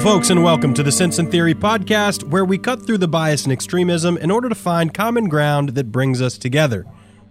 folks, and welcome to the Sense and Theory podcast, where we cut through the bias and extremism in order to find common ground that brings us together.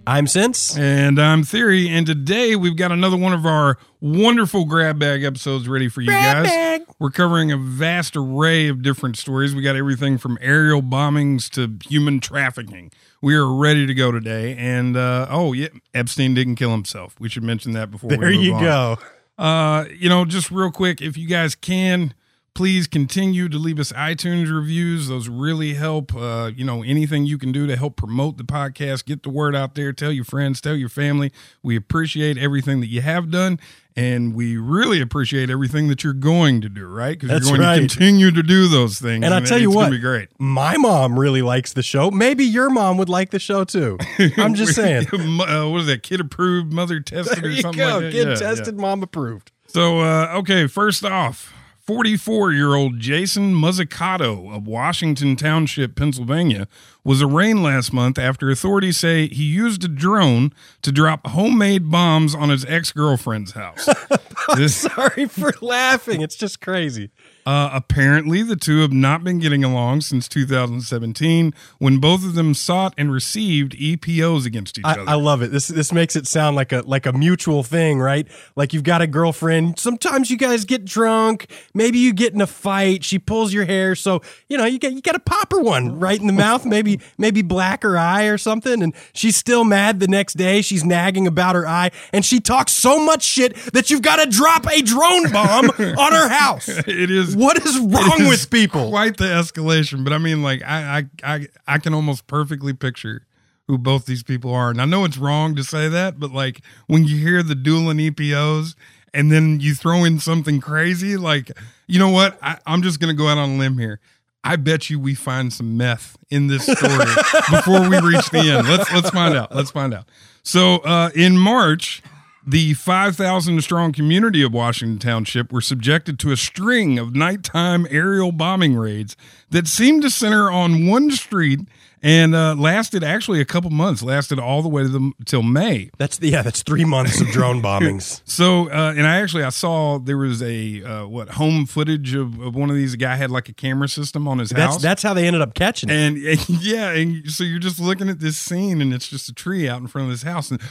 I'm Sense. And I'm Theory, and today we've got another one of our wonderful grab bag episodes ready for you Grab guys. bag. We're covering a vast array of different stories. We got everything from aerial bombings to human trafficking. We are ready to go today. And uh, oh yeah, Epstein didn't kill himself. We should mention that before. There we move you on. go. Uh, you know, just real quick, if you guys can, please continue to leave us iTunes reviews. Those really help. Uh, you know, anything you can do to help promote the podcast, get the word out there, tell your friends, tell your family. We appreciate everything that you have done, and we really appreciate everything that you're going to do, right? Because you're going right. to continue to do those things. And I tell you it's what, be great. my mom really likes the show. Maybe your mom would like the show too. I'm just saying. uh, what is that? Kid approved, mother tested, There or you something go. like that. Get Yeah, yeah. tested, mom approved. So, uh, okay, first off, 44 year old Jason Muzzicato of Washington Township, Pennsylvania, was arraigned last month after authorities say he used a drone to drop homemade bombs on his ex girlfriend's house. this, Sorry for laughing. It's just crazy. Uh, apparently, the two have not been getting along since 2017 when both of them sought and received EPOs against each I, other. I love it. This this makes it sound like a like a mutual thing, right? Like you've got a girlfriend. Sometimes you guys get drunk. Maybe you get in a fight. She pulls your hair, so you know you get you got to pop her one right in the mouth. Maybe maybe black her eye or something. And she's still mad the next day. She's nagging about her eye, and she talks so much shit that you've got to drop a drone bomb on her house. it is What is wrong is with people? Quite the escalation, but I mean, like I, I, I, I can almost perfectly picture who both these people are, and I know it's wrong to say that, but like when you hear the dueling EPOs, and then you throw in something crazy, like you know what? I, I'm just gonna go out on a limb here. I bet you we find some meth in this story before we reach the end. Let's let's find out. Let's find out. So uh, in March, the 5,000 strong community of Washington Township were subjected to a string of nighttime aerial bombing raids that seemed to center on one street and uh, lasted actually a couple months, lasted all the way to the, till May. That's the, yeah. That's three months of drone bombings. So, uh, and I actually I saw there was a uh, what home footage of, of one of these. A guy had like a camera system on his That's house. that's how they ended up catching it. And, and yeah, and so you're just looking at this scene, and it's just a tree out in front of this house, and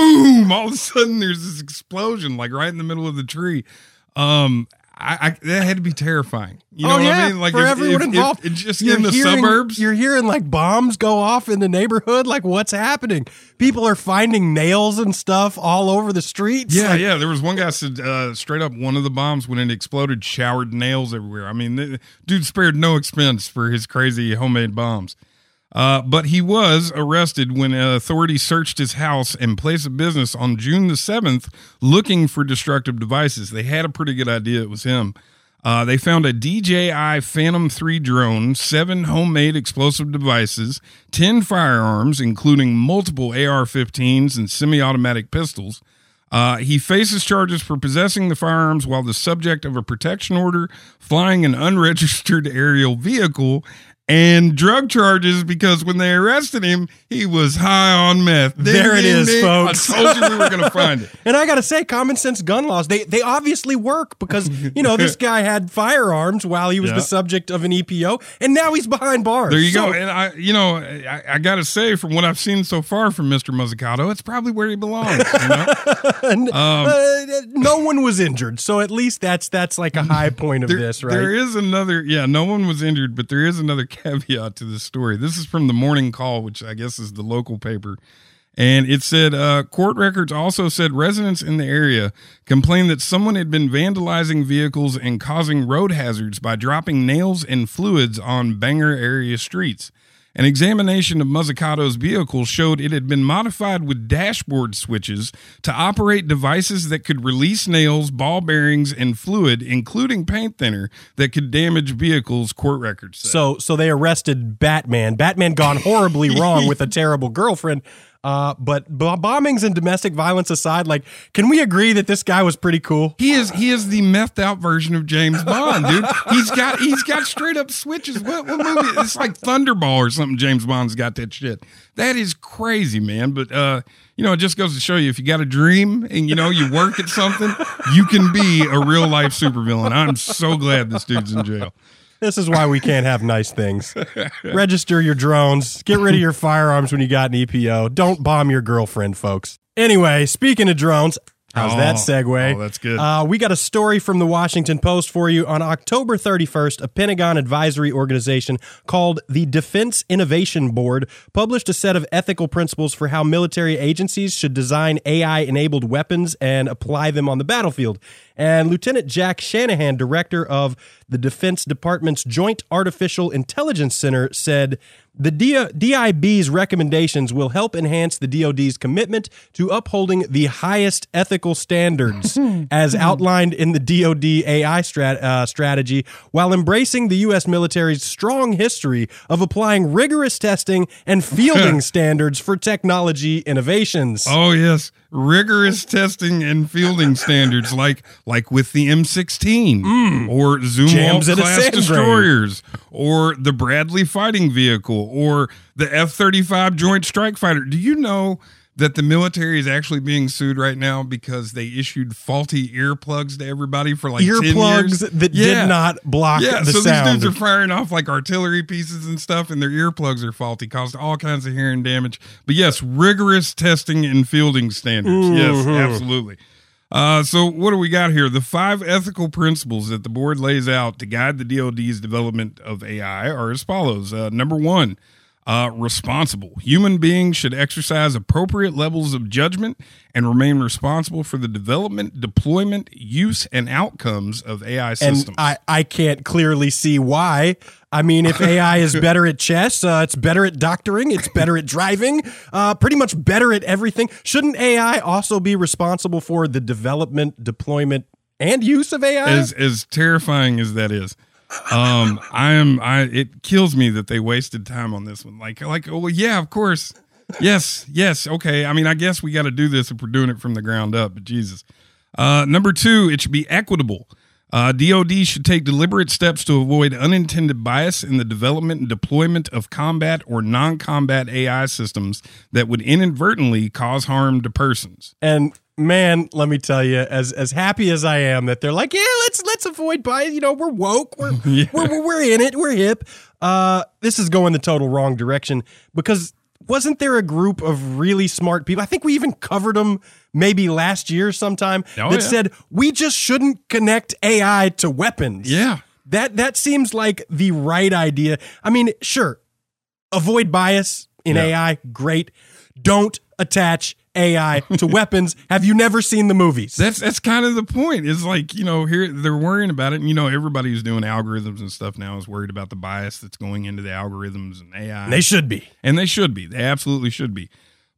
boom! All of a sudden, there's this explosion, like right in the middle of the tree. Um, I, I that had to be terrifying. You know oh what yeah, I mean? Like for if- everyone if- if involved. it's just You're in the hearing- suburbs. You're hearing like bombs go off in the neighborhood. Like what's happening? People are finding nails and stuff all over the streets. Yeah, Like, yeah. There was one guy said uh, straight up one of the bombs when it exploded showered nails everywhere. I mean, the dude spared no expense for his crazy homemade bombs. Uh, but he was arrested when authorities searched his house and place of business on June the 7th looking for destructive devices. They had a pretty good idea it was him. Uh, they found a DJI Phantom 3 drone, seven homemade explosive devices, 10 firearms, including multiple AR 15s and semi automatic pistols. Uh, he faces charges for possessing the firearms while the subject of a protection order, flying an unregistered aerial vehicle, and drug charges because when they arrested him, he was high on meth. Ding, There it ding, is, ding. folks. I told you we were going to find it. And I gotta say, common sense gun laws, they they obviously work because you know this guy had firearms while he was Yeah. the subject of an EPO, and now he's behind bars. There you So- go. And I, you know, I, I got to say, from what I've seen so far from Mr. Muzzicato, it's probably where he belongs. You know? and, Um, uh, no one was injured, so at least that's that's like a high point of There- this, right? There is another, yeah, no one was injured, but there is another caveat to this story. This is from the Morning Call, which I guess is the local paper. And it said uh, court records also said residents in the area complained that someone had been vandalizing vehicles and causing road hazards by dropping nails and fluids on Bangor area streets. An examination of Muzzicato's vehicle showed it had been modified with dashboard switches to operate devices that could release nails, ball bearings, and fluid, including paint thinner, that could damage vehicles, court records said. So so they arrested Batman. Batman gone horribly wrong with a terrible girlfriend. Uh, but bombings and domestic violence aside, like, can we agree that this guy was pretty cool? He is he is the methed out version of James Bond, dude. He's got he's got straight up switches. What, what movie? It's like Thunderball or something. James Bond's got that shit. That is crazy, man. But uh, you know, it just goes to show you if you got a dream and you know you work at something, you can be a real life supervillain. I'm so glad this dude's in jail. This is why we can't have nice things. Register your drones. Get rid of your firearms when you got an EPO. Don't bomb your girlfriend, folks. Anyway, speaking of drones, how's that Oh, segue? oh, that's good. Uh, we got a story from the Washington Post for you. On October 31st, a Pentagon advisory organization called the Defense Innovation Board published a set of ethical principles for how military agencies should design AI enabled weapons and apply them on the battlefield. And Lieutenant Jack Shanahan, director of the Defense Department's Joint Artificial Intelligence Center, said the DIB's recommendations will help enhance the DoD's commitment to upholding the highest ethical standards as outlined in the DoD AI strat- uh, strategy, while embracing the U.S. military's strong history of applying rigorous testing and fielding standards for technology innovations. Oh yes, rigorous testing and fielding standards, like like with the M16 or Mm. Jams Zumwalt class destroyers, or the Bradley fighting vehicle, or the F-35 Joint Strike Fighter. Do you know? That the military is actually being sued right now because they issued faulty earplugs to everybody for like Earplugs that Yeah. did not block Yeah, the so sound. these dudes are firing off like artillery pieces and stuff, and their earplugs are faulty, caused all kinds of hearing damage. But yes, rigorous testing and fielding standards. Yes, Mm-hmm. absolutely. Uh, so what do we got here? The five ethical principles that the board lays out to guide the DoD's development of AI are as follows. Uh, number one. Uh, responsible. Human beings should exercise appropriate levels of judgment and remain responsible for the development, deployment, use, and outcomes of AI systems. and I, I can't clearly see why. I mean, if AI is better at chess, uh, it's better at doctoring, it's better at driving, uh, pretty much better at everything. Shouldn't AI also be responsible for the development, deployment, and use of AI? as as terrifying as that is um i am i it kills me that they wasted time on this one. Like like oh yeah of course. Yes yes okay. I mean i guess we got to do this if we're doing it from the ground up but jesus. Uh number two it should be equitable. Uh, DoD should take deliberate steps to avoid unintended bias in the development and deployment of combat or non-combat AI systems that would inadvertently cause harm to persons. and man, let me tell you, as as happy as I am that they're like, yeah, let's let's avoid bias. You know, we're woke, we're we're, we're we're in it, we're hip. Uh, this is going the total wrong direction because wasn't there a group of really smart people? I think we even covered them maybe last year sometime Oh, that yeah. said we just shouldn't connect AI to weapons. Yeah. That that seems like the right idea. I mean, sure, avoid bias in Yeah. AI, great. Don't attach AI to weapons. Have you never seen the movies? That's that's kind of the point. It's like you know here they're worrying about it, and you know everybody who's doing algorithms and stuff now is worried about the bias that's going into the algorithms and AI, they should be. and they should be. They absolutely should be.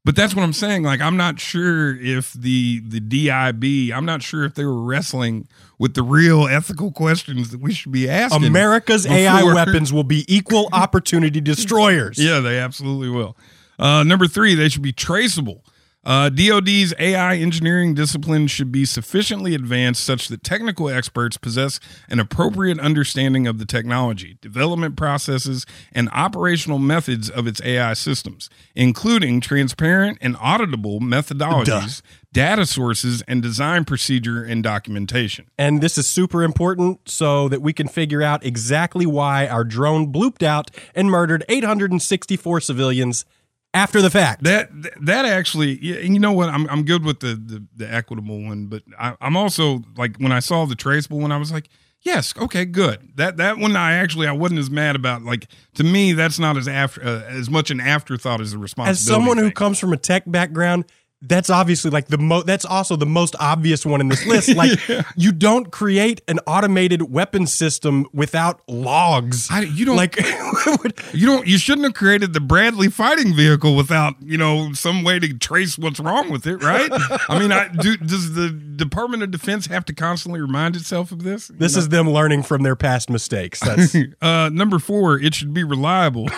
But that's what I'm saying. Like I'm not sure if the the DIB, I'm not sure if they were wrestling with the real ethical questions that we should be asking. America's AI weapons will be equal opportunity destroyers. Yeah, they absolutely will. Uh, number three, they should be traceable. Uh, DoD's AI engineering discipline should be sufficiently advanced such that technical experts possess an appropriate understanding of the technology, development processes, and operational methods of its AI systems, including transparent and auditable methodologies, data sources, and design procedure and documentation. And this is super important so that we can figure out exactly why our drone blooped out and murdered 864 civilians after the fact. That that actually, yeah, and you know what? I'm I'm good with the the, the equitable one, but I, I'm also like when I saw the traceable one, I was like, yes, okay, good. That that one I actually I wasn't as mad about. Like to me, that's not as after uh, as much an afterthought as a responsibility. As someone who comes from a tech background, that's obviously like the most that's also the most obvious one in this list like you don't create an automated weapon system without logs I, you don't like you don't you shouldn't have created the Bradley fighting vehicle without you know some way to trace what's wrong with it, right? I mean, I, do, does the Department of Defense have to constantly remind itself of this? this is them learning from their past mistakes that's Uh, number four, it should be reliable.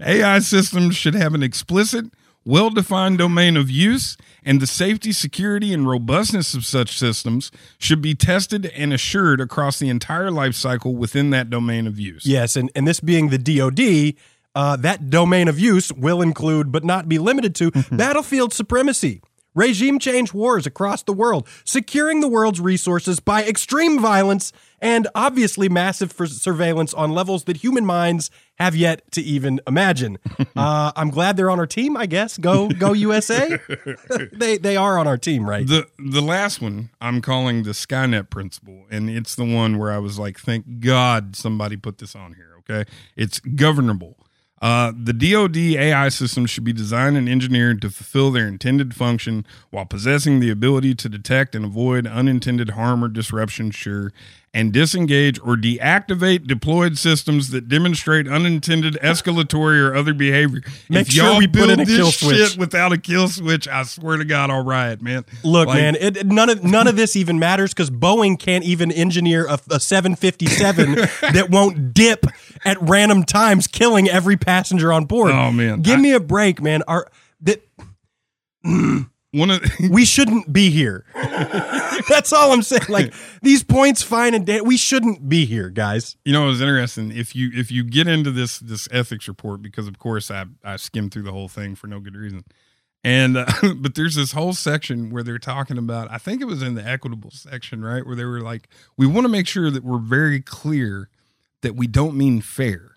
AI systems should have an explicit, well defined domain of use, and the safety, security, and robustness of such systems should be tested and assured across the entire life cycle within that domain of use. yes and and this being the DoD uh, that domain of use will include but not be limited to battlefield supremacy regime change wars across the world securing the world's resources by extreme violence and obviously massive surveillance on levels that human minds have yet to even imagine. Uh, I'm glad they're on our team. I guess go go USA. they they are on our team, right? The the last one I'm calling the Skynet principle, and it's the one where I was like, thank God somebody put this on here. Okay, it's governable. Uh, the DoD AI systems should be designed and engineered to fulfill their intended function while possessing the ability to detect and avoid unintended harm or disruption, sure, and disengage or deactivate deployed systems that demonstrate unintended escalatory or other behavior. Make if sure y'all we put in a this kill switch. shit without a kill switch, I swear to God, I'll riot, man. Look, Like- man, it, none of none of this even matters because Boeing can't even engineer a, a 757 that won't dip at random times, killing every passenger on board. Oh, man. give I- me a break, man. Our that One of we shouldn't be here. That's all I'm saying. Like these points, fine and dan- we shouldn't be here, guys. you know it was interesting if you if you get into this this ethics report because of course i i skimmed through the whole thing for no good reason and uh, but there's this whole section where they're talking about i think it was in the equitable section right where they were like we want to make sure that we're very clear that we don't mean fair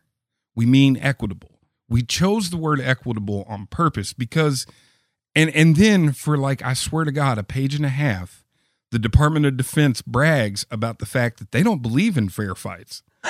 we mean equitable we chose the word equitable on purpose because and and then for like i swear to god a page and a half the department of defense brags about the fact that they don't believe in fair fights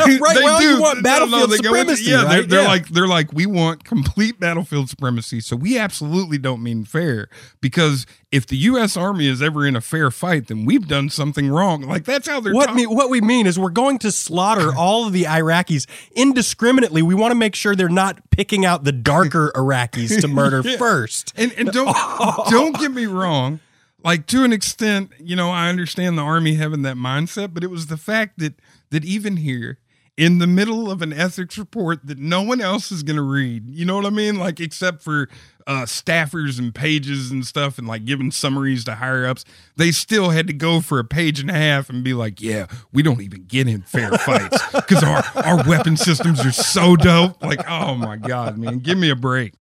Right, well, you want battlefield they go into- supremacy, yeah, they're, they're Yeah. like they're like we want complete battlefield supremacy. So we absolutely don't mean fair because if the U.S. Army is ever in a fair fight, then we've done something wrong. Like that's how they're What talk- me, what we mean is we're going to slaughter all of the Iraqis indiscriminately. We want to make sure they're not picking out the darker Iraqis to murder first. And and don't don't get me wrong. Like to an extent, you know, I understand the army having that mindset, but it was the fact that that even here in the middle of an ethics report that no one else is going to read. You know what I mean? Like except for uh staffers and pages and stuff and like giving summaries to higher ups, they still had to go for a page and a half and be like, "Yeah, we don't even get in fair fights cuz our our weapon systems are so dope." Like, "Oh my god, man, give me a break."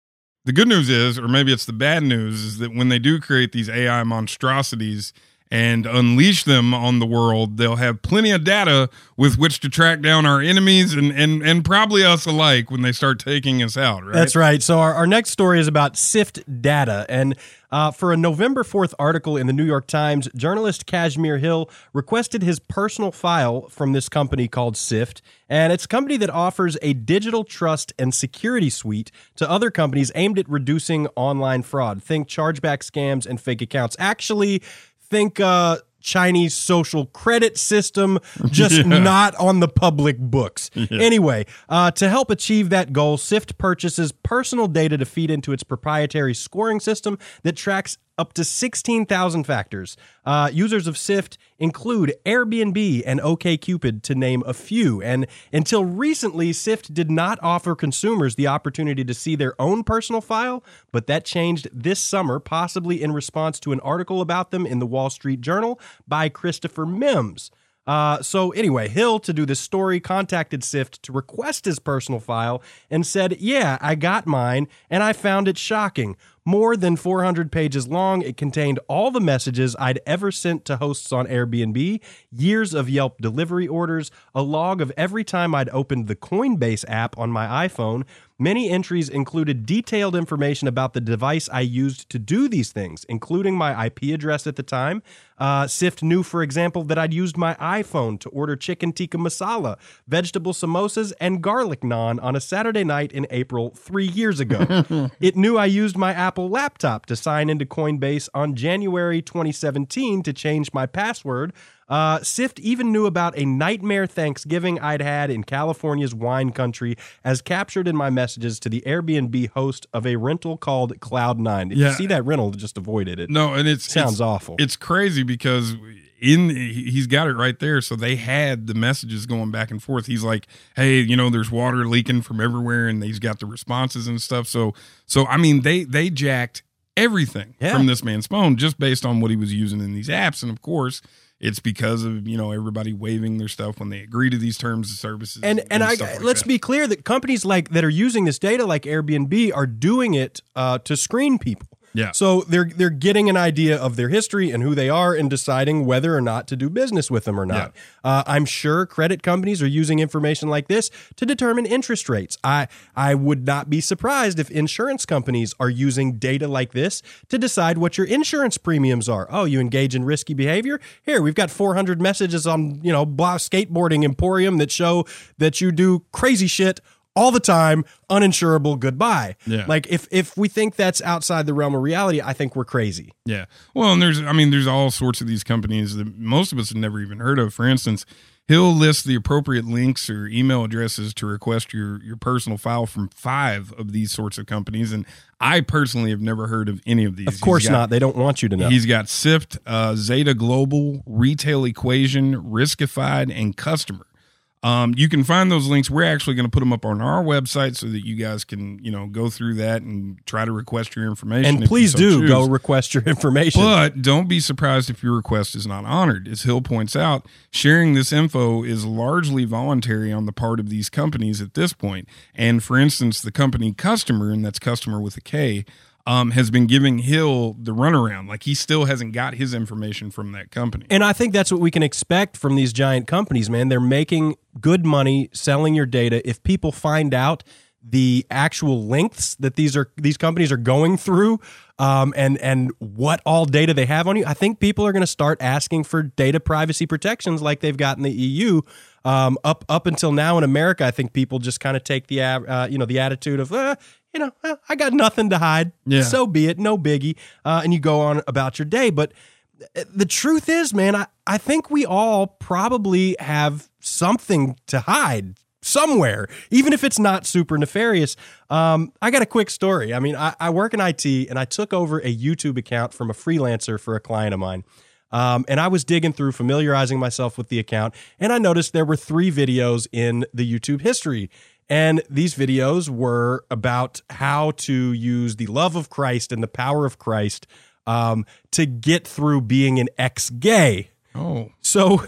The good news is, or maybe it's the bad news, is that when they do create these AI monstrosities and unleash them on the world, they'll have plenty of data with which to track down our enemies and and, and probably us alike when they start taking us out, right? That's right. So our, our next story is about SIFT data. And uh, for a November 4th article in the New York Times, journalist Kashmir Hill requested his personal file from this company called SIFT. And it's a company that offers a digital trust and security suite to other companies aimed at reducing online fraud. Think chargeback scams and fake accounts. Actually, think uh, Chinese social credit system, just not on the public books. Anyway, uh, to help achieve that goal, SIFT purchases personal data to feed into its proprietary scoring system that tracks up to 16,000 factors. Uh, users of SIFT include Airbnb and OKCupid, to name a few. And until recently, SIFT did not offer consumers the opportunity to see their own personal file, but that changed this summer, possibly in response to an article about them in the Wall Street Journal by Christopher Mims. Uh, so anyway, Hill, to do this story, contacted SIFT to request his personal file and said, "Yeah, I got mine, and I found it shocking. More than 400 pages long, it contained all the messages I'd ever sent to hosts on Airbnb, years of Yelp delivery orders, a log of every time I'd opened the Coinbase app on my iPhone." Many entries included detailed information about the device I used to do these things, including my IP address at the time. Uh, SIFT knew, for example, that I'd used my iPhone to order chicken tikka masala, vegetable samosas, and garlic naan on a Saturday night in April three years ago. it knew I used my Apple Apple laptop to sign into Coinbase on January 2017 to change my password. Uh, Sift even knew about a nightmare Thanksgiving I'd had in California's wine country, as captured in my messages to the Airbnb host of a rental called Cloud9. If Yeah. you see that rental, just avoided it. It No, and it sounds it's, awful. It's crazy because in he's got it right there. So they had the messages going back and forth. He's like, "Hey, you know, there's water leaking from everywhere," and he's got the responses and stuff. So, so I mean, they they jacked everything Yeah. from this man's phone just based on what he was using in these apps, and of course. It's because of you know everybody waiving their stuff when they agree to these terms of services and and I stuff like let's that. be clear that companies like that are using this data like Airbnb are doing it uh, to screen people. Yeah. So they're they're getting an idea of their history and who they are and deciding whether or not to do business with them or not. Uh, I'm sure credit companies are using information like this to determine interest rates. I I would not be surprised if insurance companies are using data like this to decide what your insurance premiums are. Oh, you engage in risky behavior? Here, we've got 400 messages on, you know, blah skateboarding emporium that show that you do crazy shit all the time, uninsurable, goodbye. Yeah. Like if if we think that's outside the realm of reality, I think we're crazy. Yeah. Well, and there's, I mean, there's all sorts of these companies that most of us have never even heard of. For instance, he'll list the appropriate links or email addresses to request your your personal file from five of these sorts of companies, and I personally have never heard of any of these. Of course got- not. They don't want you to know. He's got Sift, uh, Zeta Global, Retail Equation, Riskified, and Kustomer. Um, you can find those links. We're actually going to put them up on our website so that you guys can, you know, go through that and try to request your information. and please so do choose. go request your information. But don't be surprised if your request is not honored. As Hill points out, sharing this info is largely voluntary on the part of these companies at this point. And for instance, the company Kustomer, and that's customer with a K, um, has been giving Hill the runaround. Like he still hasn't got his information from that company. And I think that's what we can expect from these giant companies, man. They're making good money selling your data. If people find out the actual lengths that these are these companies are going through, um, and and what all data they have on you, I think people are going to start asking for data privacy protections like they've got in the EU. Um, up up until now in America, I think people just kind of take the uh, you know the attitude of uh, you know uh, I got nothing to hide, Yeah. so be it, no biggie, uh, and you go on about your day, but the truth is, man, I, I think we all probably have something to hide somewhere, even if it's not super nefarious. Um, I got a quick story. I mean, I, I work in IT and I took over a YouTube account from a freelancer for a client of mine. Um, and I was digging through, familiarizing myself with the account, and I noticed there were three videos in the YouTube history. And these videos were about how to use the love of Christ and the power of Christ um, to get through being an ex gay. Oh, So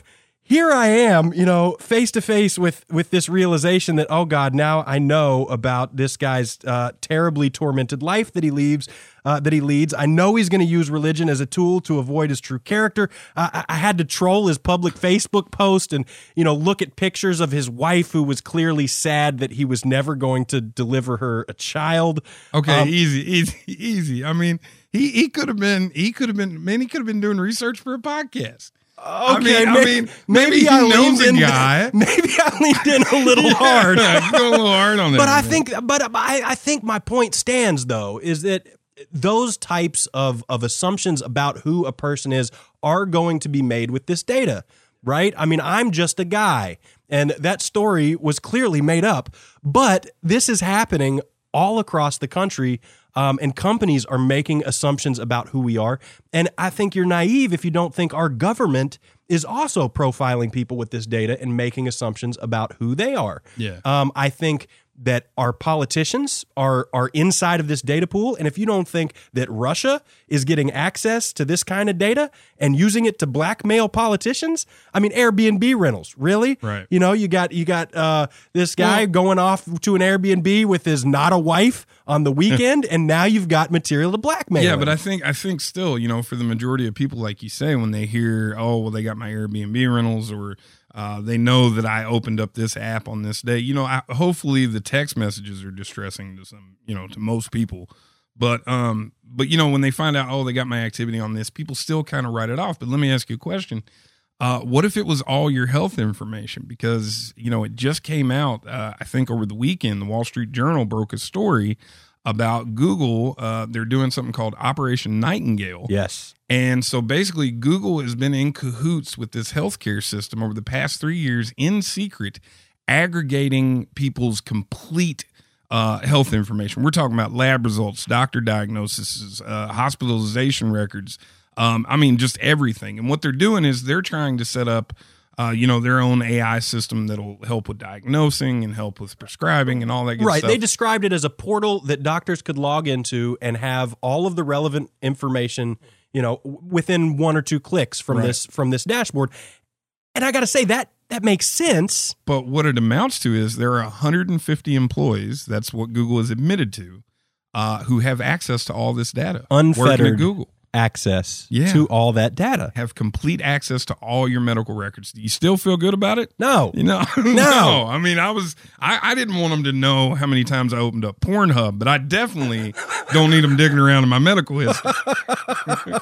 here I am, you know, face to face with with this realization that oh God, now I know about this guy's uh, terribly tormented life that he leaves, uh, that he leads. I know he's going to use religion as a tool to avoid his true character. I, I had to troll his public Facebook post and you know look at pictures of his wife who was clearly sad that he was never going to deliver her a child. okay, Um, easy, easy, easy. I mean, he he could have been he could have been man, he could have been doing research for a podcast. I mean, I may- mean, maybe, he knows leaned a in- guy. Maybe I leaned in a little hard. Yeah, go a little hard on that. but I think, but I, I think my point stands though is that those types of of assumptions about who a person is are going to be made with this data, right? I mean, I'm just a guy, and that story was clearly made up, but this is happening all across the country. Um, and companies are making assumptions about who we are. And I think you're naive if you don't think our government is also profiling people with this data and making assumptions about who they are. Yeah. Um, I think that our politicians are are inside of this data pool, and if you don't think that Russia is getting access to this kind of data and using it to blackmail politicians, I mean Airbnb rentals, really? Right. You know, you got you got uh, this guy Well- going off to an Airbnb with his not a wife on the weekend, and now you've got material to blackmail. Yeah, him. but I think I think still, you know, for the majority of people, like you say, when they hear, oh, well, they got my Airbnb rentals, or uh, they know that I opened up this app on this day, you know, I, hopefully the text messages are distressing to some, you know, to most people. But um, but you know, when they find out, oh, they got my activity on this, people still kind of write it off. But let me ask you a question. Uh, what if it was all your health information? Because you know it just came out. Uh, I think over the weekend, the Wall Street Journal broke a story about Google. Uh, they're doing something called Operation Nightingale. Yes. And so basically, Google has been in cahoots with this healthcare system over the past three years in secret, aggregating people's complete uh, health information. We're talking about lab results, doctor diagnoses, uh, hospitalization records. Um, I mean, just everything. And what they're doing is they're trying to set up, uh, you know, their own AI system that'll help with diagnosing and help with prescribing and all that. Good Right. Stuff. They described it as a portal that doctors could log into and have all of the relevant information, you know, within one or two clicks from Right. this from this dashboard. And I got to say that that makes sense. But what it amounts to is there are 150 employees. That's what Google has admitted to, uh, who have access to all this data. Unfettered Google access Yeah. to all that data. have complete access to all your medical records. Do you still feel good about it? No. You know, no. I mean, I was, I, I didn't want them to know how many times I opened up Pornhub, but I definitely don't need them digging around in my medical history.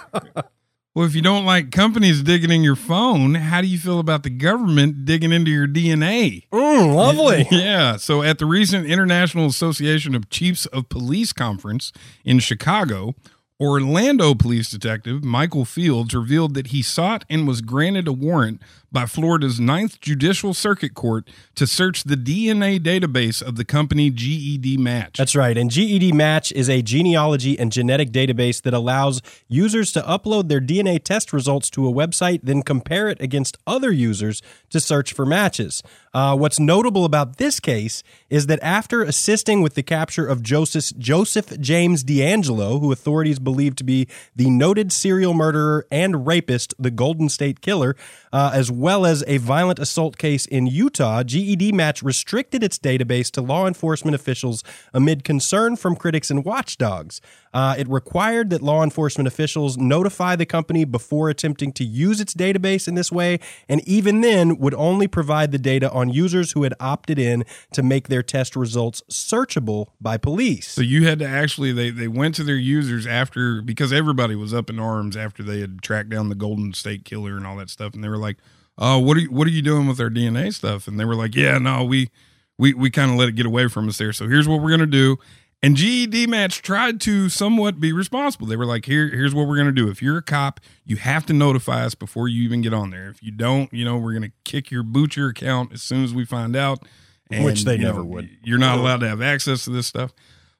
well, if you don't like companies digging in your phone, how do you feel about the government digging into your DNA? Mm, lovely. Yeah. So at the recent International Association of Chiefs of Police conference in Chicago, Orlando police detective Michael Fields revealed that he sought and was granted a warrant by Florida's Ninth Judicial Circuit Court to search the DNA database of the company GEDmatch. That's right. And GEDmatch is a genealogy and genetic database that allows users to upload their DNA test results to a website, then compare it against other users to search for matches. Uh, what's notable about this case is that after assisting with the capture of Joseph, Joseph James DeAngelo, who authorities believe to be the noted serial murderer and rapist, the Golden State Killer, uh, as well as a violent assault case in Utah, GEDmatch restricted its database to law enforcement officials amid concern from critics and watchdogs. Uh, it required that law enforcement officials notify the company before attempting to use its database in this way, and even then would only provide the data on users who had opted in to make their test results searchable by police. So you had to actually they they went to their users after because everybody was up in arms after they had tracked down the Golden State Killer and all that stuff, and they were like, "Oh, what are you, what are you doing with our DNA stuff?" And they were like, "Yeah, no, we we we kind of let it get away from us there. So here's what we're gonna do." And GEDmatch tried to somewhat be responsible. They were like, "Here, here's what we're gonna do. If you're a cop, you have to notify us before you even get on there. If you don't, you know, we're gonna kick your boot your account as soon as we find out." And, Which they you know, never would. You're not allowed to have access to this stuff.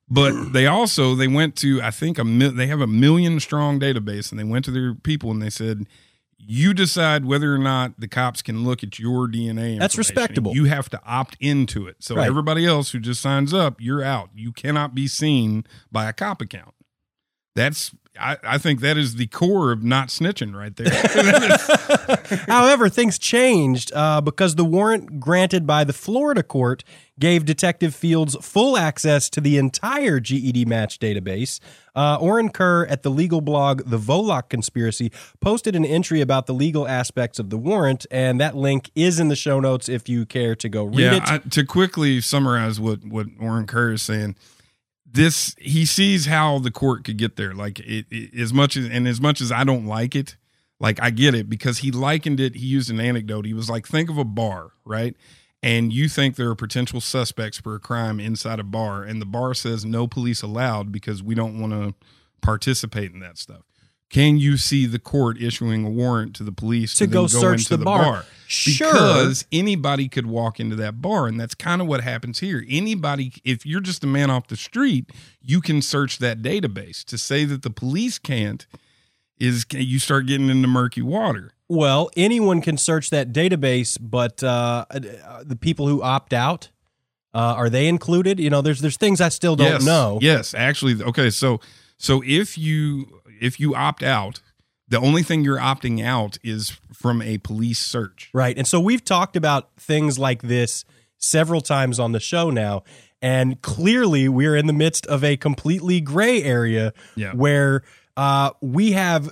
But they also they went to I think a mil- they have a million strong database, and they went to their people and they said, "You decide whether or not the cops can look at your DNA." That's respectable. You have to opt into it. So Right. everybody else who just signs up, you're out. You cannot be seen by a cop account. That's I, I think that is the core of not snitching right there. However, things changed uh, because the warrant granted by the Florida court gave Detective Fields full access to the entire GEDmatch database. Uh, Orin Kerr at the legal blog The Volokh Conspiracy posted an entry about the legal aspects of the warrant, and that link is in the show notes if you care to go read yeah, it. I, to quickly summarize what what Orin Kerr is saying, this he sees how the court could get there. Like it, it- as much as and as much as I don't like it, like I get it because he likened it. He used an anecdote. He was like, think of a bar, right? And you think there are potential suspects for a crime inside a bar, and the bar says no police allowed because we don't want to participate in that stuff. Can you see the court issuing a warrant to the police To then go search into the bar. Sure. Because anybody could walk into that bar and that's kind of what happens here anybody if you're just a man off the street you can search that database to say that the police can't is you start getting into murky water Well, anyone can search that database, but uh, uh, the people who opt out uh, are they included? You know, there's there's things I still don't yes, know. yes actually okay so so if you if you opt out the only thing you're opting out is from a police search Right. And so we've talked about things like this several times on the show now. And clearly, we're in the midst of a completely gray area Yeah. where uh, we have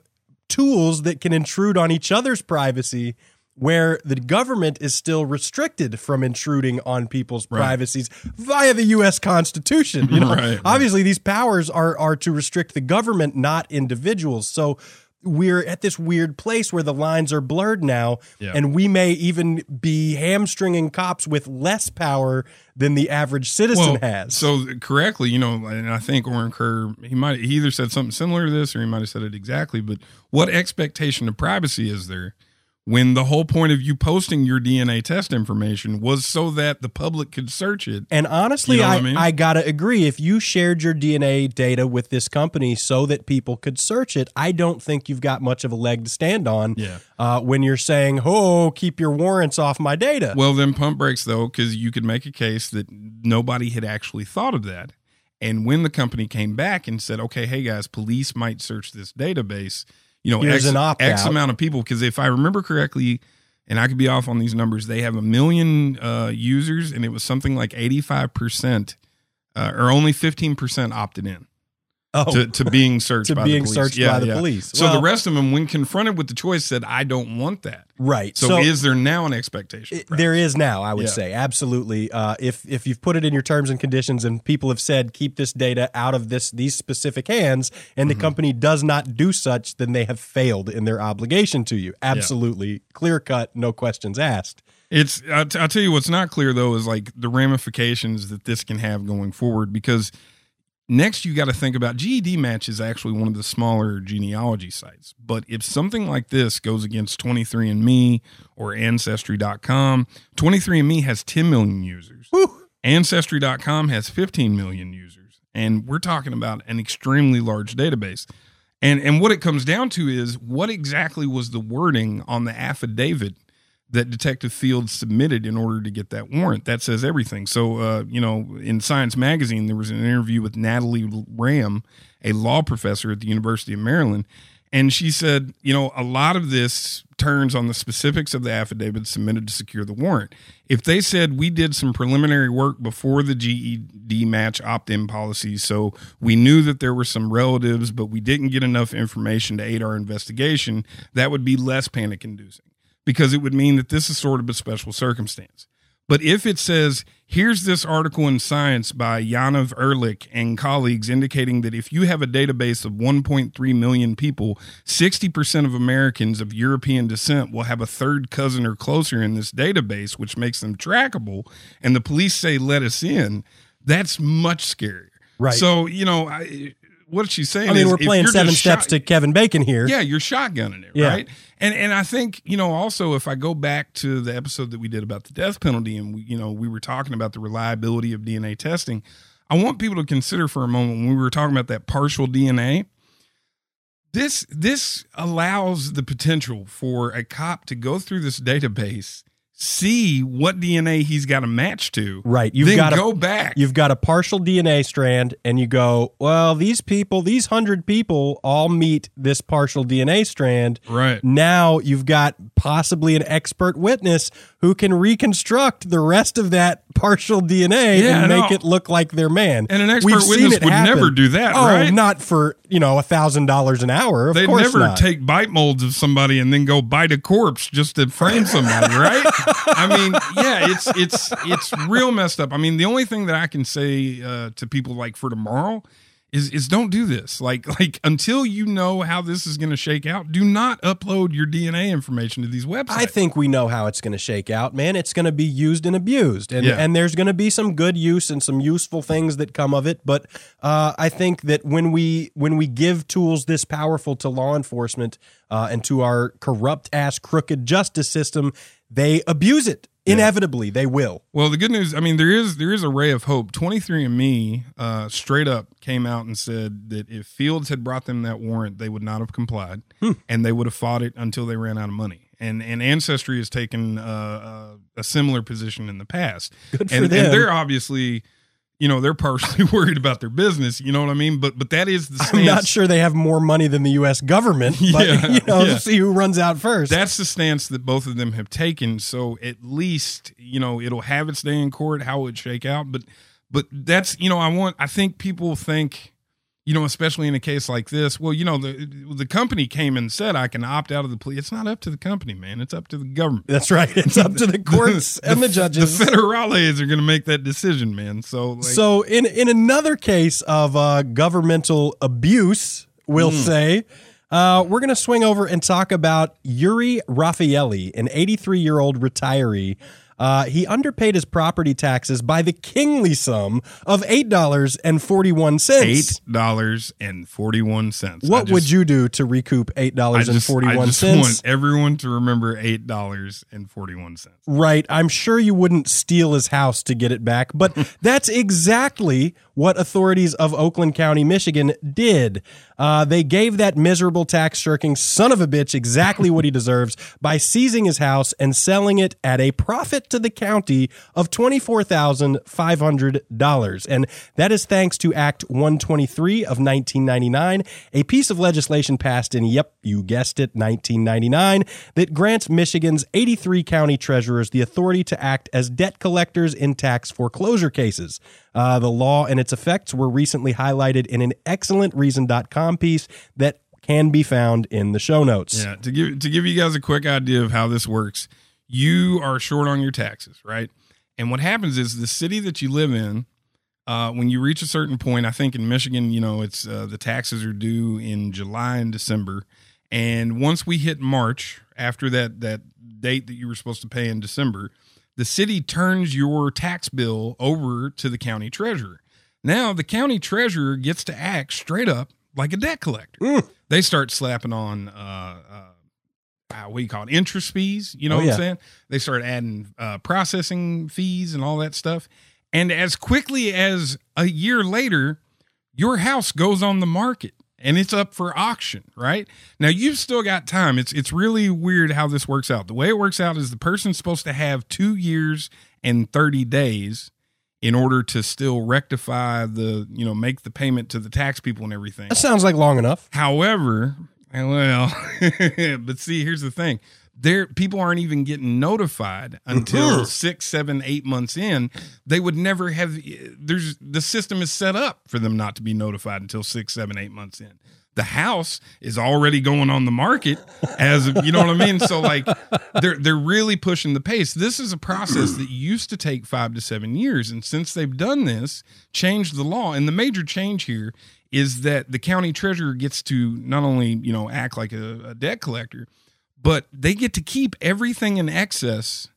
tools that can intrude on each other's privacy, where the government is still restricted from intruding on people's Right. privacies via the U.S. Constitution. You know, Right, right. obviously, these powers are are to restrict the government, not individuals. So we're at this weird place where the lines are blurred now, Yeah. and we may even be hamstringing cops with less power than the average citizen has. So correctly, you know, and I think Orin Kerr, he might he either said something similar to this or he might have said it exactly. But what expectation of privacy is there when the whole point of you posting your DNA test information was so that the public could search it? And honestly, You know I, I mean? I gotta agree. If you shared your DNA data with this company so that people could search it, I don't think you've got much of a leg to stand on. Yeah. Uh, when you're saying, "Oh, keep your warrants off my data." Well, then pump brakes though, because you could make a case that nobody had actually thought of that. And when the company came back and said, "Okay, hey guys, police might search this database," you know, Here's X. X amount of people. Because if I remember correctly, and I could be off on these numbers, they have a million uh, users, and it was something like eighty-five percent, uh, or only fifteen percent opted in oh, to, to being searched To by being the police. searched by the police. So Well- the rest of them, when confronted with the choice, said, "I don't want that." right. So, is there now an expectation? It- there is now, I would Yeah. say, absolutely. Uh, if if you've put it in your terms and conditions, and people have said keep this data out of this these specific hands, and Mm-hmm. the company does not do such, then they have failed in their obligation to you. Absolutely, clear cut, no questions asked. It's t- I'll tell you what's not clear though is like the ramifications that this can have going forward because next you got to think about GEDmatch is actually one of the smaller genealogy sites, but if something like this goes against 23andMe or Ancestry.com, 23andMe has 10 million users. Whew. Ancestry.com has 15 million users, and we're talking about an extremely large database. And and what it comes down to is what exactly was the wording on the affidavit that Detective Fields submitted in order to get that warrant. That says everything. So, uh, you know, in Science Magazine, there was an interview with Natalie Ram, a law professor at the University of Maryland. And she said, you know, a lot of this turns on the specifics of the affidavit submitted to secure the warrant. If they said we did some preliminary work before the GEDmatch opt in policy, so we knew that there were some relatives, but we didn't get enough information to aid our investigation, that would be less panic inducing because it would mean that this is sort of a special circumstance. But if it says, here's this article in Science by Yaniv Erlich and colleagues indicating that if you have a database of 1.3 million people, 60% of Americans of European descent will have a third cousin or closer in this database, which makes them trackable, and the police say, let us in, that's much scarier. Right. So, you know, I, what she's saying I mean, is we're playing seven steps shot- to Kevin Bacon here. yeah, you're shotgunning it, Yeah. right? And and I think you know also if I go back to the episode that we did about the death penalty, and we you know we were talking about the reliability of DNA testing, I want people to consider for a moment when we were talking about that partial DNA. This this allows the potential for a cop to go through this database, see what DNA he's got a match to, Right. You've got to go back. You've got a partial DNA strand, and you go, well, these people, these hundred people, all meet this partial DNA strand. Right. Now you've got possibly an expert witness who can reconstruct the rest of that partial DNA Yeah, and make it look like their man. And an expert We've witness would happen. never do that, Oh, right? not for you know a thousand dollars an hour. Of They'd never not. take bite molds of somebody and then go bite a corpse just to frame somebody, right? I mean, yeah, it's it's it's real messed up. I mean, the only thing that I can say uh, to people like for tomorrow is is don't do this. Like like until you know how this is going to shake out, do not upload your DNA information to these websites. I think we know how it's going to shake out, man. It's going to be used and abused, and Yeah. and there's going to be some good use and some useful things that come of it. But uh, I think that when we when we give tools this powerful to law enforcement uh, and to our corrupt ass crooked justice system, they abuse it. Inevitably, they will. Well, the good news, I mean, there is there is a ray of hope. 23andMe uh, straight up came out and said that if Fields had brought them that warrant, they would not have complied, Hmm. and they would have fought it until they ran out of money. And and Ancestry has taken uh, uh, a similar position in the past. Good for and, them. and they're obviously, you know, they're partially worried about their business. You know what I mean? But but that is the stance. I'm not sure they have more money than the U.S. government, but Yeah, you know, yeah. see who runs out first. That's the stance that both of them have taken. So at least you know it'll have its day in court. How it would shake out, but but that's you know I want I think people think you know especially in a case like this. Well, you know the the company came and said I can opt out of the plea. It's not up to the company, man. It's up to the government. That's right. It's up to the courts and the judges. The federales are going to make that decision, man. So like, so in in another case of uh, governmental abuse, we'll Hmm. say, Uh, we're going to swing over and talk about Uri Rafaeli, an 83 year old retiree. Uh, he underpaid his property taxes by the kingly sum of eight dollars and forty one cents. Eight dollars and forty one cents. What would you do to recoup eight dollars and forty one cents? I just want everyone to remember eight dollars and forty one cents. Right. I'm sure you wouldn't steal his house to get it back, but that's exactly what authorities of Oakland County, Michigan did. Uh, they gave that miserable tax shirking son of a bitch exactly what he deserves by seizing his house and selling it at a profit to the county of $24,500. And that is thanks to Act 123 of 1999, a piece of legislation passed in, yep, you guessed it, 1999, that grants Michigan's 83 county treasurers the authority to act as debt collectors in tax foreclosure cases. Uh, the law and its effects were recently highlighted in an excellent Reason.com piece that can be found in the show notes. Yeah, to give to give you guys a quick idea of how this works, you are short on your taxes, right? And what happens is the city that you live in, uh, when you reach a certain point, I think in Michigan, you know, it's uh, the taxes are due in July and December, and once we hit March, after that that date that you were supposed to pay in December, the city turns your tax bill over to the county treasurer. Now the county treasurer gets to act straight up like a debt collector. Mm. They start slapping on uh, uh, uh, what do you call it? Interest fees. You know oh, what yeah. I'm saying? They start adding uh, processing fees and all that stuff. And as quickly as a year later, your house goes on the market and it's up for auction, right? Now you've still got time. It's it's really weird how this works out. The way it works out is the person's supposed to have 2 years and 30 days in order to still rectify the, you know, make the payment to the tax people and everything. That sounds like long enough. However, well, but see, here's the thing there people aren't even getting notified until six seven eight months in. They would never have there's the system is set up for them not to be notified until six seven eight months in. The house is already going on the market as you know what i mean? So like they're they're really pushing the pace. This is a process that used to take five to seven years. And since they've done this changed the law and the major change here is that the county treasurer gets to not only you know act like a, a debt collector but they get to keep everything in excess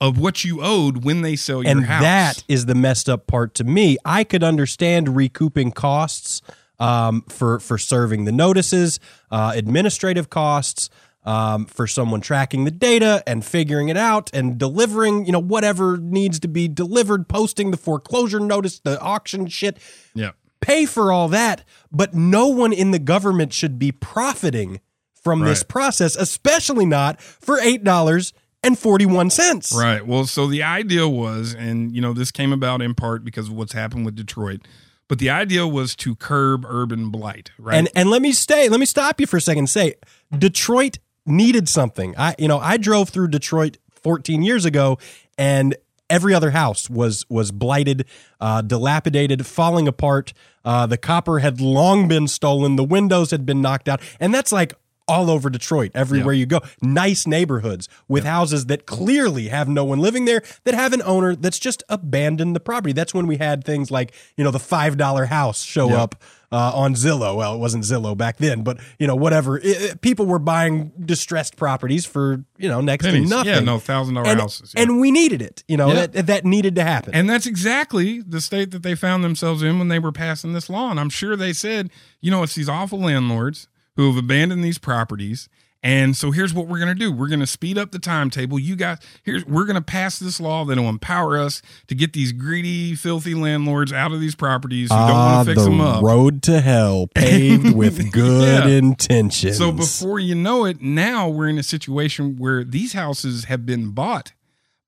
of what you owed when they sell your and house. that is the messed up part to me. I could understand recouping costs um, for for serving the notices, uh, administrative costs. Um, for someone tracking the data and figuring it out and delivering, you know, whatever needs to be delivered, posting the foreclosure notice, the auction shit. Yeah. Pay for all that, but no one in the government should be profiting from right. this process, especially not for eight dollars and 41 cents. Right. Well, so the idea was, and you know, this came about in part because of what's happened with Detroit, but the idea was to curb urban blight, right? And and let me stay, let me stop you for a second and say Detroit needed something. I you know, I drove through Detroit 14 years ago and every other house was was blighted, uh, dilapidated, falling apart. Uh, the copper had long been stolen. The windows had been knocked out, and that's like all over Detroit, everywhere you go. Nice neighborhoods with houses that clearly have no one living there, that have an owner that's just abandoned the property. That's when we had things like, you know, the $5 house show up uh, on Zillow. Well, it wasn't Zillow back then, but, you know, whatever. It, it, people were buying distressed properties for, you know, next Pennies. to nothing. Yeah, no, $1,000 houses. Yeah. And we needed it, you know, that, that needed to happen. And that's exactly the state that they found themselves in when they were passing this law. And I'm sure they said, you know, it's these awful landlords who have abandoned these properties. And so here's what we're going to do. We're going to speed up the timetable. You guys, here's we're going to pass this law that will empower us to get these greedy, filthy landlords out of these properties who don't want to ah, fix the them up. Road to hell paved with good yeah. intentions. So before you know it, now we're in a situation where these houses have been bought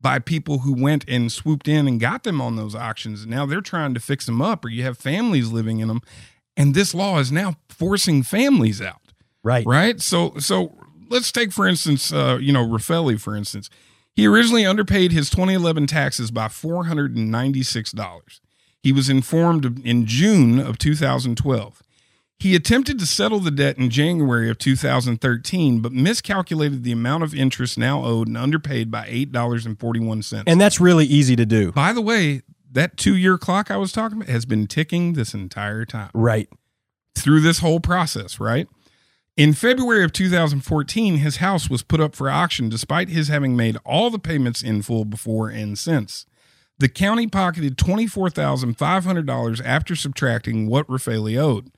by people who went and swooped in and got them on those auctions. Now they're trying to fix them up, or you have families living in them, and this law is now forcing families out. Right. Right. So so let's take for instance, uh, you know, Rafaeli, for instance. He originally underpaid his 2011 taxes by $496. He was informed in June of 2012. He attempted to settle the debt in January of 2013, but miscalculated the amount of interest now owed and underpaid by $8.41. And that's really easy to do. By the way, that two year clock I was talking about has been ticking this entire time. Right. Through this whole process, right? In February of 2014, his house was put up for auction despite his having made all the payments in full before and since. The county pocketed $24,500 after subtracting what Rafaeli owed.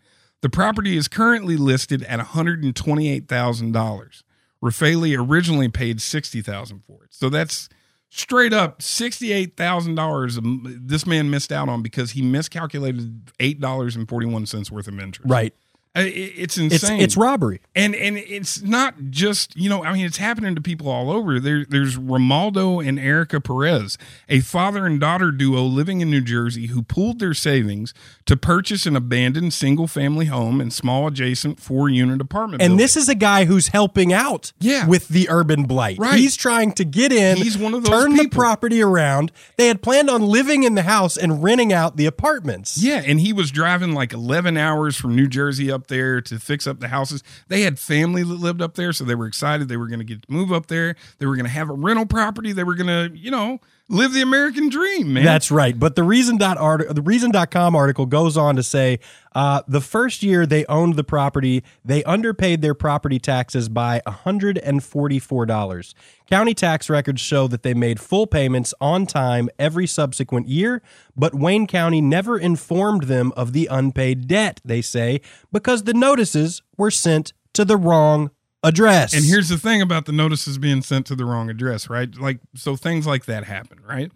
The property is currently listed at $128,000. Rafaeli originally paid $60,000 for it. So that's straight up $68,000 um, this man missed out on because he miscalculated $8.41 worth of interest. Right. It- It's It's insane. it's robbery. And and it's not just you know I mean it's happening to people all over. There there's Romaldo and Erica Perez, a father and daughter duo living in New Jersey who pooled their savings to purchase an abandoned single family home and small adjacent four unit apartment. And building. this is a guy who's helping out Yeah. with the urban blight. Right. He's trying to get in, He's one of those turn the property around. They had planned on living in the house and renting out the apartments. Yeah, and he was driving like 11 hours from New Jersey up there to fix up the houses. They had family that lived up there, so they were excited they were going to get to move up there. They were going to have a rental property. They were going to, you know, live the American dream, man. That's right. But the reason dot art- the reason.com article goes on to say uh, the first year they owned the property, they underpaid their property taxes by $144. County tax records show that they made full payments on time every subsequent year, but Wayne County never informed them of the unpaid debt, they say, because the notices were sent to the wrong address. And here's the thing about the notices being sent to the wrong address, right? Like so things like that happen, right?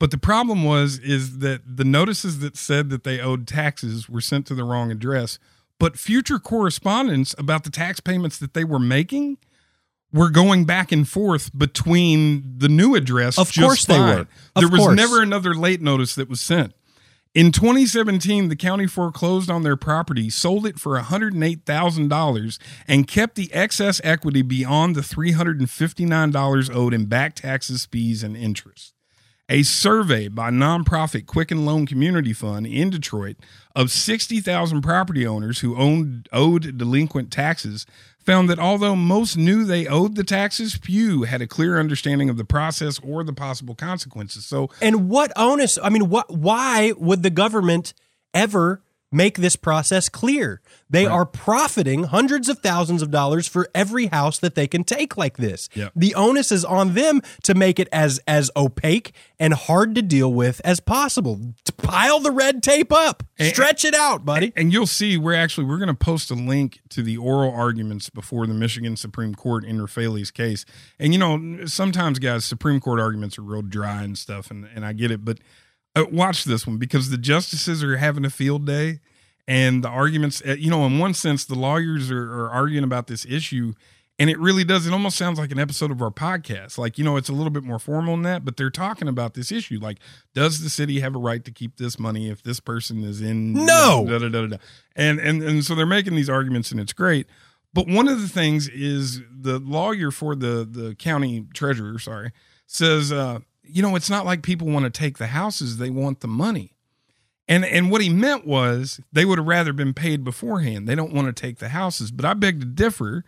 But the problem was is that the notices that said that they owed taxes were sent to the wrong address, but future correspondence about the tax payments that they were making were going back and forth between the new address. Of course they fine. were. There Of was never another late notice that was sent. In 2017, the county foreclosed on their property, sold it for $108,000, and kept the excess equity beyond the $359 owed in back taxes, fees, and interest. A survey by nonprofit Quicken Loan Community Fund in Detroit of 60,000 property owners who owned owed delinquent taxes found that although most knew they owed the taxes, few had a clear understanding of the process or the possible consequences. So And what onus? I mean, what? Why would the government ever make this process clear? They are profiting hundreds of thousands of dollars for every house that they can take like this. Yep. The onus is on them to make it as as opaque and hard to deal with as possible. To pile the red tape up, stretch it out, buddy. and you'll see we're actually we're going to post a link to the oral arguments before the Michigan Supreme Court in Rafaeli's case. And you know, sometimes guys, Supreme Court arguments are real dry and stuff, and and I get it, but uh, watch this one because the justices are having a field day, and the arguments, uh, you know, in one sense, the lawyers are, are arguing about this issue. And it really does. It almost sounds like an episode of our podcast. Like, you know, it's a little bit more formal than that, but they're talking about this issue. Like, does the city have a right to keep this money if this person is in No. da, da, da, da, da. And and and so they're making these arguments, and it's great. But one of the things is the lawyer for the the county treasurer, sorry, says, uh, you know, it's not like people want to take the houses; they want the money. And and what he meant was they would have rather been paid beforehand. They don't want to take the houses. But I beg to differ.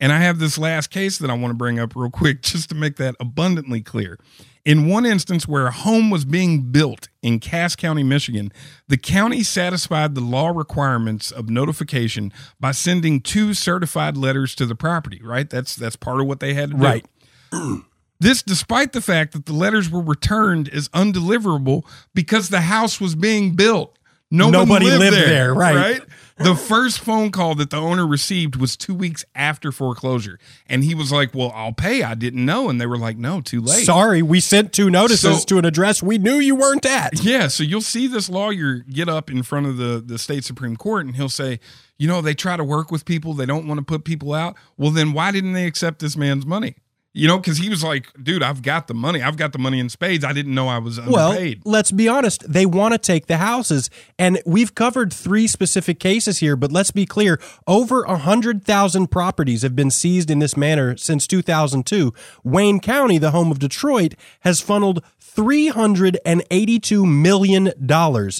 And I have this last case that I want to bring up real quick just to make that abundantly clear. In one instance where a home was being built in Cass County, Michigan, the county satisfied the law requirements of notification by sending two certified letters to the property, right? That's that's part of what they had to do. Right. This despite the fact that the letters were returned as undeliverable because the house was being built. No Nobody lived, lived there, there, right. The first phone call that the owner received was two weeks after foreclosure. And he was like, Well, I'll pay. I didn't know. And they were like, No, too late. Sorry, we sent two notices So- to an address we knew you weren't at. Yeah, so you'll see this lawyer get up in front of the the state supreme court and he'll say, you know, they try to work with people, they don't want to put people out. Well, then why didn't they accept this man's money? You know, because he was like, dude, I've got the money. I've got the money in spades. I didn't know I was Well, let's be honest. They want to take the houses. And we've covered three specific cases here, but let's be clear. Over 100,000 properties have been seized in this manner since 2002. Wayne County, the home of Detroit, has funneled $382 million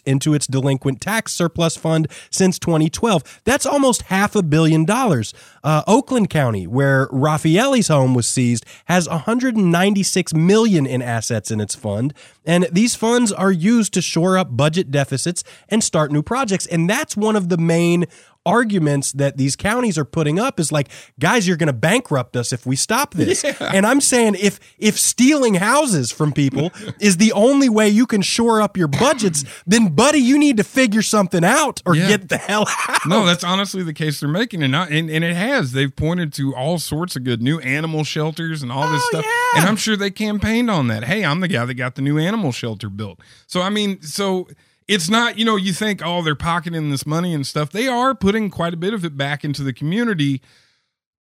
into its delinquent tax surplus fund since 2012. That's almost half a billion dollars. Uh, Oakland County, where Rafaeli's home was seized, has 196 million in assets in its fund, and these funds are used to shore up budget deficits and start new projects. And that's one of the main arguments that these counties are putting up is like, guys, you're going to bankrupt us if we stop this. And I'm saying if if stealing houses from people is the only way you can shore up your budgets, then buddy, you need to figure something out or Yeah. get the hell out. No, that's honestly the case they're making, and not, and, and it has. They've pointed to all sorts of good new animal shelters and all this Oh, stuff, yeah. and I'm sure they campaigned on that. Hey, I'm the guy that got the new animal shelter built. So I mean, so it's not you know you think oh they're pocketing this money and stuff. They are putting quite a bit of it back into the community.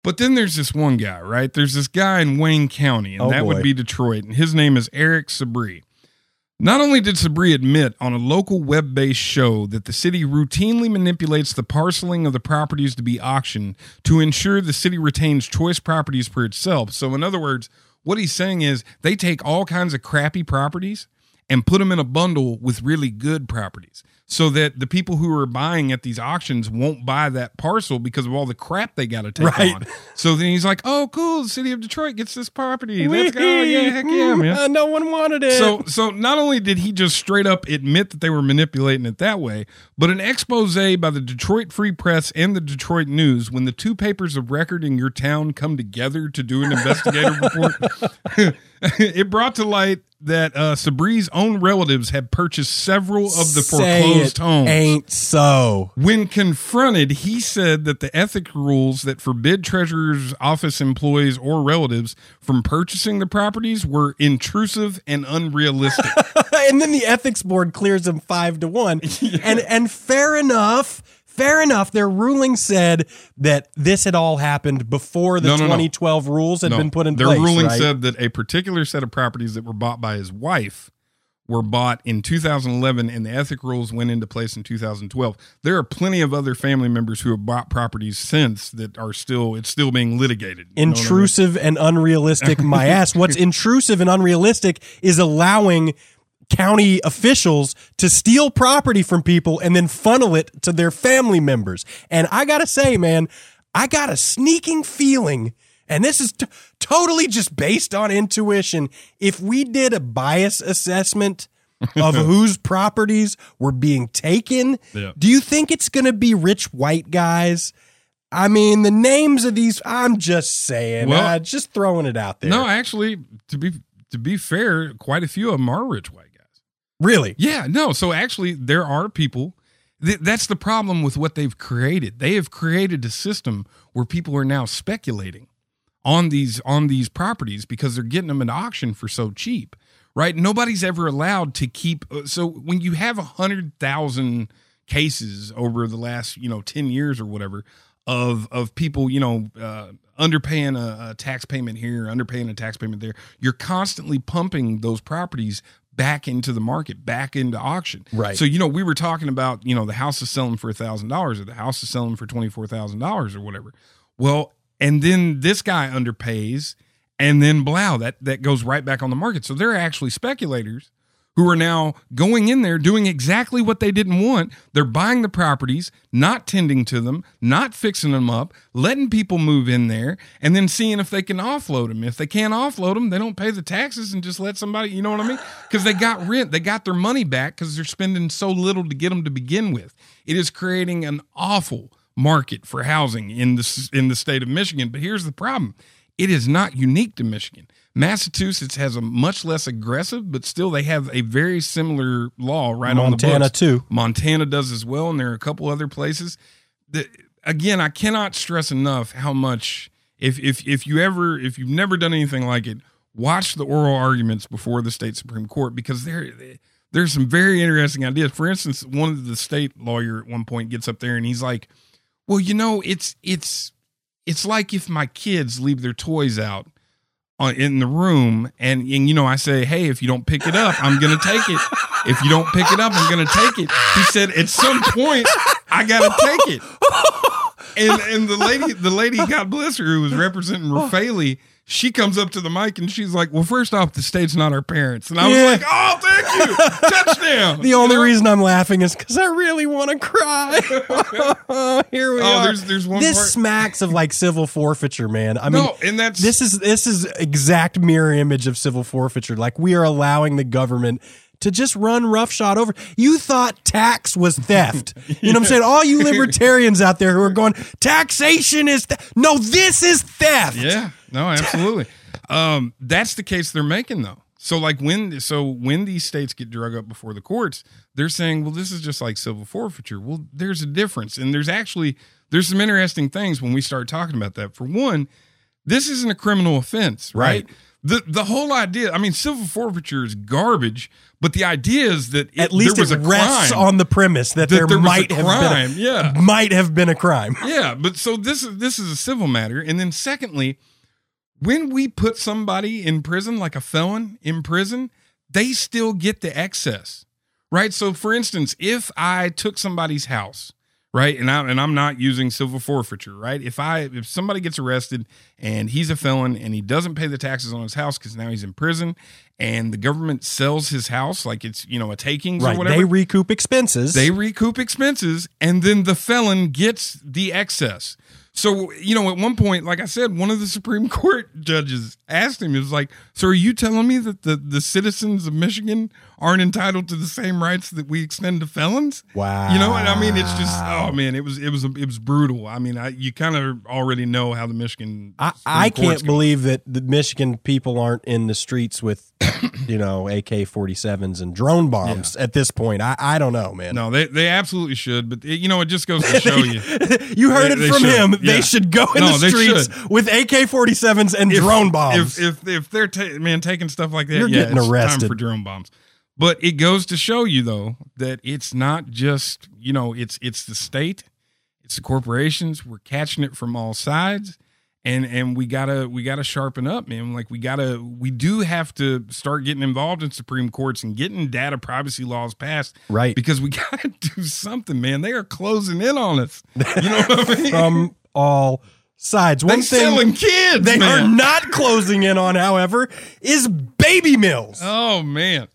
But then there's this one guy, right? There's this guy in Wayne County, and Oh, that boy. would be Detroit, and his name is Eric Sabree. Not only did Sabree admit on a local web based show that the city routinely manipulates the parceling of the properties to be auctioned to ensure the city retains choice properties for itself. So, in other words, what he's saying is they take all kinds of crappy properties and put them in a bundle with really good properties so that the people who are buying at these auctions won't buy that parcel because of all the crap they got to take Right. on. So then he's like, oh, cool. The city of Detroit gets this property. Let's go. Yeah, heck yeah, man. Uh, no one wanted it. So, so not only did he just straight up admit that they were manipulating it that way, but an expose by the Detroit Free Press and the Detroit News, when the two papers of record in your town come together to do an investigative report, it brought to light that uh, Sabree's own relatives had purchased several of the Say foreclosed it homes. Ain't so. When confronted, he said that the ethic rules that forbid treasurer's office employees or relatives from purchasing the properties were intrusive and unrealistic. and then the ethics board clears him five to one. And and fair enough. Fair enough. Their ruling said that this had all happened before the No, no, no. 2012 rules had No, been put in their place. Their ruling right? said that a particular set of properties that were bought by his wife were bought in 2011 and the ethic rules went into place in 2012 there are plenty of other family members who have bought properties since that are still it's still being litigated You know what I mean? intrusive and unrealistic. My ass. What's intrusive and unrealistic is allowing county officials to steal property from people and then funnel it to their family members. And I got to say, man, I got a sneaking feeling. And this is t- totally just based on intuition. If we did a bias assessment of whose properties were being taken, Yeah. do you think it's going to be rich white guys? I mean, the names of these, I'm just saying, Well- uh, just throwing it out there. no actually to be to be fair quite a few of them are rich white really. Yeah, no. So actually, there are people. Th- that's the problem with what they've created. They have created a system where people are now speculating on these on these properties because they're getting them at auction for so cheap, right? Nobody's ever allowed to keep. uh, So when you have a hundred thousand cases over the last you know ten years or whatever of of people you know uh, underpaying a, a tax payment here, underpaying a tax payment there, you're constantly pumping those properties back into the market, back into auction. Right. So you know we were talking about you know the house is selling for a thousand dollars or the house is selling for twenty four thousand dollars or whatever. Well, and then this guy underpays, and then blow that that goes right back on the market. So there are actually speculators who are now going in there doing exactly what they didn't want. They're buying the properties, not tending to them, not fixing them up, letting people move in there, and then seeing if they can offload them. If they can't offload them, they don't pay the taxes and just let somebody, you know what I mean? Because they got rent, they got their money back because they're spending so little to get them to begin with. It is creating an awful market for housing in the in the state of Michigan. But here's the problem: it is not unique to Michigan. Massachusetts has a much less aggressive, but still they have a very similar law right on the Montana, too. Montana does as well, and there are a couple other places. That, again, I cannot stress enough how much if if if you ever if you've never done anything like it, watch the oral arguments before the state supreme court because there there's some very interesting ideas. For instance, one of the state lawyer at one point gets up there and he's like, "Well, you know, it's it's it's like if my kids leave their toys out on, in the room and, and you know i say hey if you don't pick it up i'm gonna take it. If you don't pick it up i'm gonna take it. He said at some point i gotta take it. And and the lady the lady god bless her who was representing Rafaeli, she comes up to the mic and she's like well first off the state's not our parents and i was Yeah. like oh thank you touchdown The only reason I'm laughing is because I really want to cry. Here we Oh, are. there's- there's one This part- smacks of like civil forfeiture, man. I mean, no and that's this is this is exact mirror image of civil forfeiture. Like we are allowing the government to just run roughshod over. You thought tax was theft. You know what I'm saying? All you libertarians out there who are going, taxation is th-. no, this is theft. Yeah, no, absolutely. um, that's the case they're making though. So like when so when these states get drug up before the courts, they're saying, well, this is just like civil forfeiture. Well, there's a difference, and there's actually there's some interesting things when we start talking about that. For one, this isn't a criminal offense, right? Right. The the whole idea, I mean, civil forfeiture is garbage, but the idea is that it, At least there was it a rests crime. on the premise that, That there, there might have crime, been a, yeah. might have been a crime. Yeah, but so this is this is a civil matter, and then secondly, when we put somebody in prison, like a felon in prison, they still get the excess, right? So, for instance, if I took somebody's house, right, and I and I'm not using civil forfeiture, right? If I if somebody gets arrested and he's a felon and he doesn't pay the taxes on his house because now he's in prison, and the government sells his house like it's you know a takings or whatever, They recoup expenses. they recoup expenses and then the felon gets the excess. So, you know, at one point, like I said, one of the Supreme Court judges asked him, he was like, So are you telling me that the, the citizens of Michigan aren't entitled to the same rights that we extend to felons? wow. You know, and I mean, it's just oh man, it was it was it was brutal. I mean, I, you kind of already know how the Michigan I, I can't believe that the Michigan people aren't in the streets with, you know, AK 47s and drone bombs at this point. I, I don't know, man. No, they they absolutely should, but it, you know, it just goes to show you. You heard They- it they from should. him. Yeah. They should go in No, the streets with AK 47s and drone bombs. If if if they're ta- man taking stuff like that, You're yeah, getting arrested. time for drone bombs. But it goes to show you though that it's not just you know it's it's the state, it's the corporations. We're catching it from all sides, and and we gotta we gotta sharpen up, man. Like we gotta we do have to start getting involved in Supreme Courts and getting data privacy laws passed, Right. Because we gotta do something, man. They are closing in on us. You know what I mean? from all sides. One they thing selling kids. they man. are not closing in on, however, is baby mills. Oh man.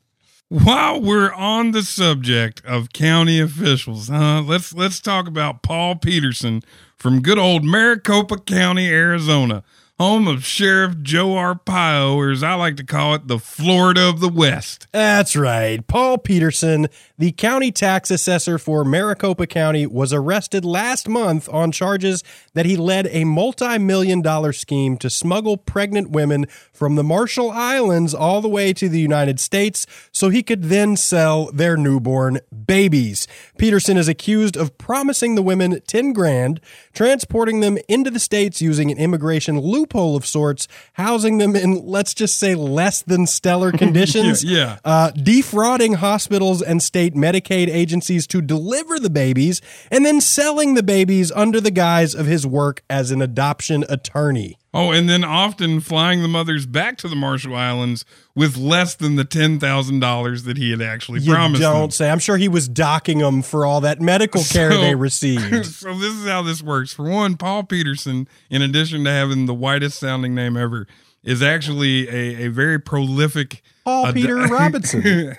While we're on the subject of county officials? Let's let's talk about Paul Peterson from good old Maricopa County, Arizona, home of Sheriff Joe Arpaio, or as I like to call it, the Florida of the West. That's right. Paul Peterson, the county tax assessor for Maricopa County, was arrested last month on charges that he led a multi million dollar scheme to smuggle pregnant women from the Marshall Islands all the way to the United States so he could then sell their newborn babies. Peterson is accused of promising the women 10 grand, transporting them into the States using an immigration loophole of sorts, housing them in, let's just say, less than stellar conditions yeah. uh, defrauding hospitals and state Medicaid agencies to deliver the babies, and then selling the babies under the guise of his work as an adoption attorney. Oh, and then often flying the mothers back to the Marshall Islands with less than the ten thousand dollars that he had actually You promised. don't say. I'm sure he was docking them for all that medical care So- they received. so this is how this works. For one, Paul Peterson, in addition to having the whitest sounding name ever, is actually a, a very prolific Paul Peter Robinson.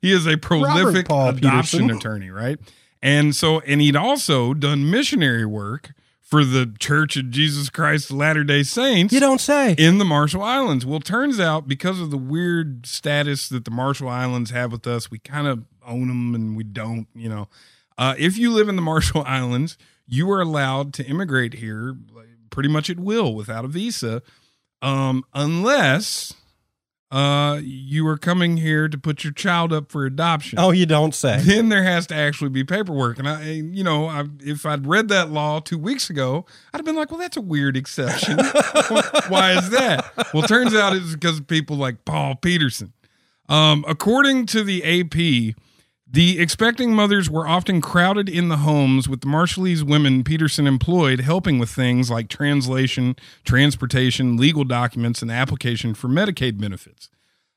he is a prolific adoption Peterson. attorney, right? And so, and he'd also done missionary work for the Church of Jesus Christ of Latter Day Saints You don't say. in the Marshall Islands. Well, turns out because of the weird status that the Marshall Islands have with us, we kind of own them and we don't, you know. Uh, if you live in the Marshall Islands, you are allowed to immigrate here pretty much at will without a visa, um, unless uh, you are coming here to put your child up for adoption Oh, you don't say. then there has to actually be paperwork. And I, you know, I, if I'd read that law two weeks ago, I'd have been like, well, that's a weird exception. Why is that? Well, turns out it's because of people like Paul Peterson. Um, according to the AP, the expecting mothers were often crowded in the homes with the Marshallese women Peterson employed helping with things like translation, transportation, legal documents, and application for Medicaid benefits.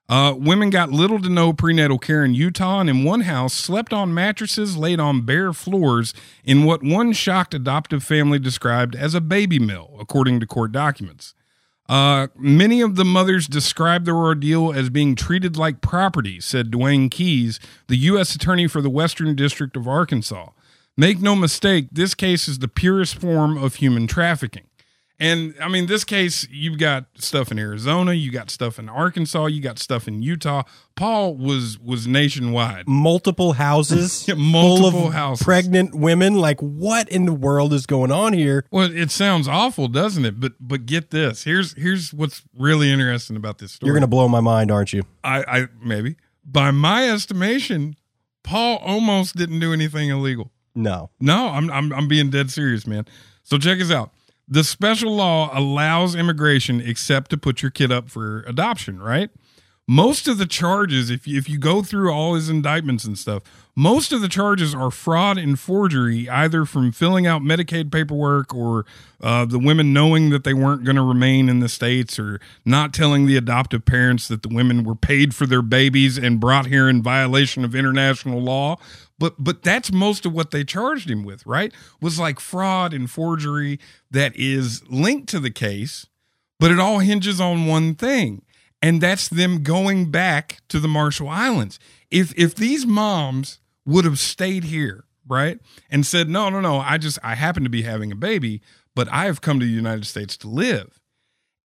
Uh, women got little to no prenatal care in Utah, and in one house, slept on mattresses laid on bare floors in what one shocked adoptive family described as a baby mill, according to court documents. Uh, many of the mothers described their ordeal as being treated like property, said Duane Kees, the U.S. Attorney for the Western District of Arkansas. Make no mistake, this case is the purest form of human trafficking. And I mean, this case, you've got stuff in Arizona, you got stuff in Arkansas, you got stuff in Utah. Paul was was nationwide. Multiple houses, Yeah, multiple full of houses. pregnant women. Like, what in the world is going on here? Well, it sounds awful, doesn't it? But but get this. Here's here's what's really interesting about this story. You're gonna blow my mind, aren't you? I, I maybe by my estimation, Paul almost didn't do anything illegal. No. No, I'm I'm I'm being dead serious, man. So check us out. The special law allows immigration except to put your kid up for adoption, right? Most of the charges, if you, if you go through all his indictments and stuff, most of the charges are fraud and forgery, either from filling out Medicaid paperwork or uh, the women knowing that they weren't going to remain in the states or not telling the adoptive parents that the women were paid for their babies and brought here in violation of international law. But but that's most of what they charged him with, right? Was like fraud and forgery that is linked to the case, but it all hinges on one thing, and that's them going back to the Marshall Islands. If if these moms would have stayed here, right, and said, "No, no, no, I just I happen to be having a baby, but I have come to the United States to live."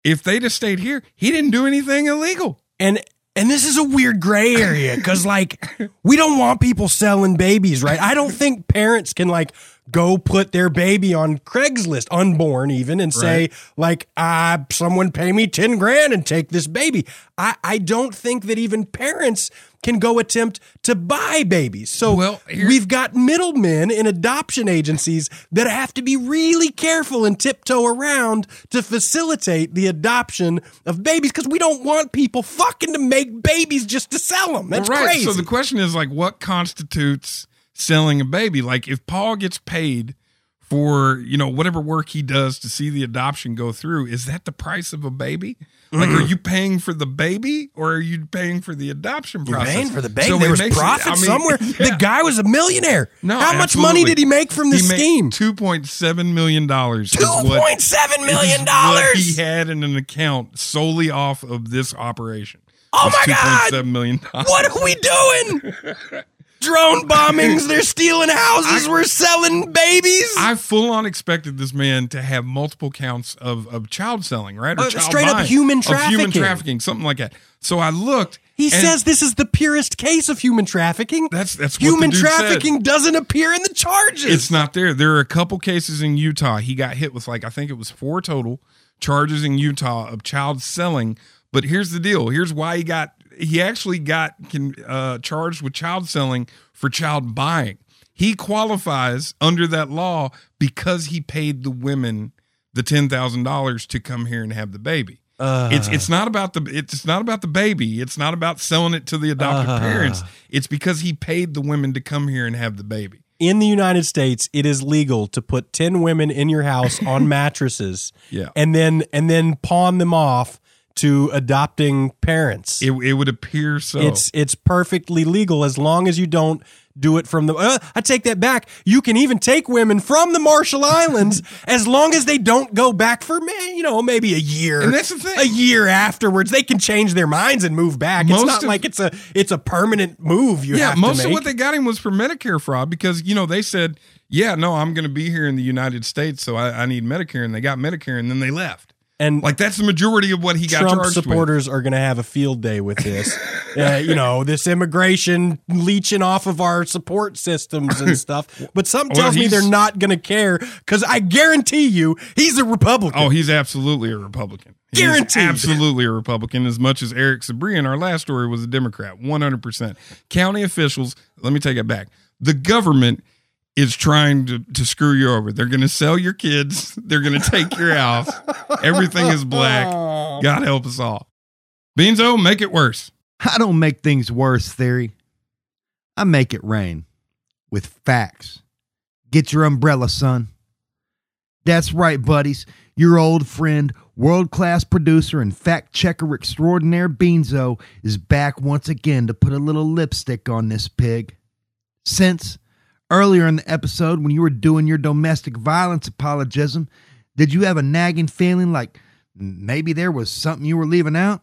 If they'd have stayed here, he didn't do anything illegal. And and this is a weird gray area because like we don't want people selling babies, right? I don't think parents can like go put their baby on Craigslist, unborn even, and say Right. like, ah, someone pay me ten grand and take this baby. I I don't think that even parents can go attempt to buy babies. So Well, here- we've got middlemen in adoption agencies that have to be really careful and tiptoe around to facilitate the adoption of babies because we don't want people fucking to make babies just to sell them. That's right. crazy. So the question is like, what constitutes selling a baby? Like, if Paul gets paid for you know whatever work he does to see the adoption go through, is that the price of a baby? Like, are mm. you paying for the baby or are you paying for the adoption You're process? paying for the baby. So there it was makes it- profit I mean, somewhere. yeah. The guy was a millionaire. No, How much money absolutely. did he make from this He scheme? Two point seven million dollars. Two point seven million dollars. he had in an account solely off of this operation. Oh my God. $2.7 million. What are we doing? Drone bombings. They're stealing houses. I- We're selling babies. I full on expected this man to have multiple counts of, of child selling, right? Or Uh, straight up buying. human Of human trafficking. trafficking, something like that. So I looked. he says this is the purest case of human trafficking. that's that's what human dude said. trafficking doesn't appear in the charges. It's not there. There are a couple cases in Utah. He got hit with like I think it was four total charges in Utah of child selling. But here's the deal. Here's why he got he actually got can, uh, charged with child selling for child buying. He qualifies under that law because he paid the women the ten thousand dollars to come here and have the baby. Uh, It's it's not about the it's not about the baby. It's not about selling it to the adoptive Uh. parents. It's because he paid the women to come here and have the baby. in the United States, it is legal to put 10 women in your house on mattresses Yeah. and then and then pawn them off to adopting parents. It, it would appear so. It's it's perfectly legal as long as you don't do it from the. Uh, I take that back. You can even take women from the Marshall Islands as long as they don't go back for me. You know, maybe a year. And that's the thing. A year afterwards, they can change their minds and move back. Most it's not of- like it's a it's a permanent move. You yeah, most of what they got him was for Medicare fraud because you know they said, yeah, no, I'm going to be here in the United States, so I, I need Medicare, and they got Medicare, and then they left. And Like that's the majority of what he got Trump charged supporters are going to have a field day with this. uh, you know, this immigration leeching off of our support systems and stuff. But something Well, tells me they're not going to care because I guarantee you he's a Republican. Oh, he's absolutely a Republican. He Guaranteed. absolutely a Republican. As much as Eric Sabree in our last story was a Democrat, 100. percent County officials. Let me take it back. The government is trying to, to screw you over. They're going to sell your kids. They're going to take your house. Everything is black. God help us all. Beanzo, make it worse. I don't make things worse, Theory. I make it rain with facts. Get your umbrella, son. That's right, buddies. Your old friend, world class producer, and fact checker extraordinaire Beanzo is back once again to put a little lipstick on this pig. Since earlier in the episode, when you were doing your domestic violence apologism, did you have a nagging feeling like maybe there was something you were leaving out?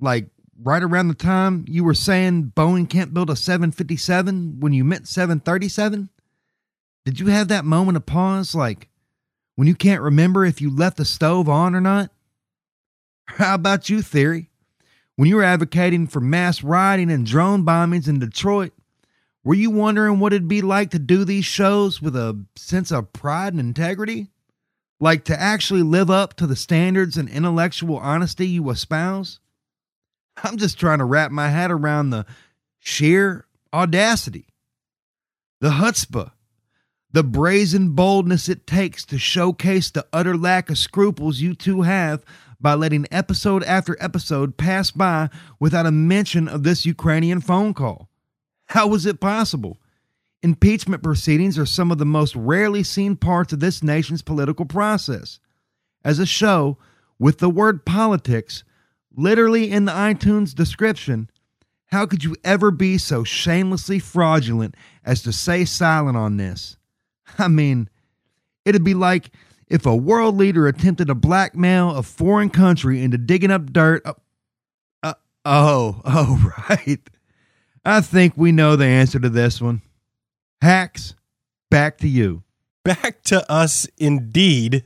Like right around the time you were saying Boeing can't build a 757 when you meant 737? Did you have that moment of pause like, when you can't remember if you left the stove on or not? How about you, Theory? When you were advocating for mass rioting and drone bombings in Detroit, were you wondering what it'd be like to do these shows with a sense of pride and integrity? Like to actually live up to the standards and intellectual honesty you espouse? I'm just trying to wrap my head around the sheer audacity, the chutzpah, the brazen boldness it takes to showcase the utter lack of scruples you two have by letting episode after episode pass by without a mention of this Ukrainian phone call. How was it possible? Impeachment proceedings are some of the most rarely seen parts of this nation's political process. As a show, with the word politics literally in the iTunes description, how could you ever be so shamelessly fraudulent as to say silent on this? I mean, it'd be like if a world leader attempted to blackmail a foreign country into digging up dirt. Uh, uh, oh, oh, right. I think we know the answer to this one. Hacks, back to you. Back to us indeed.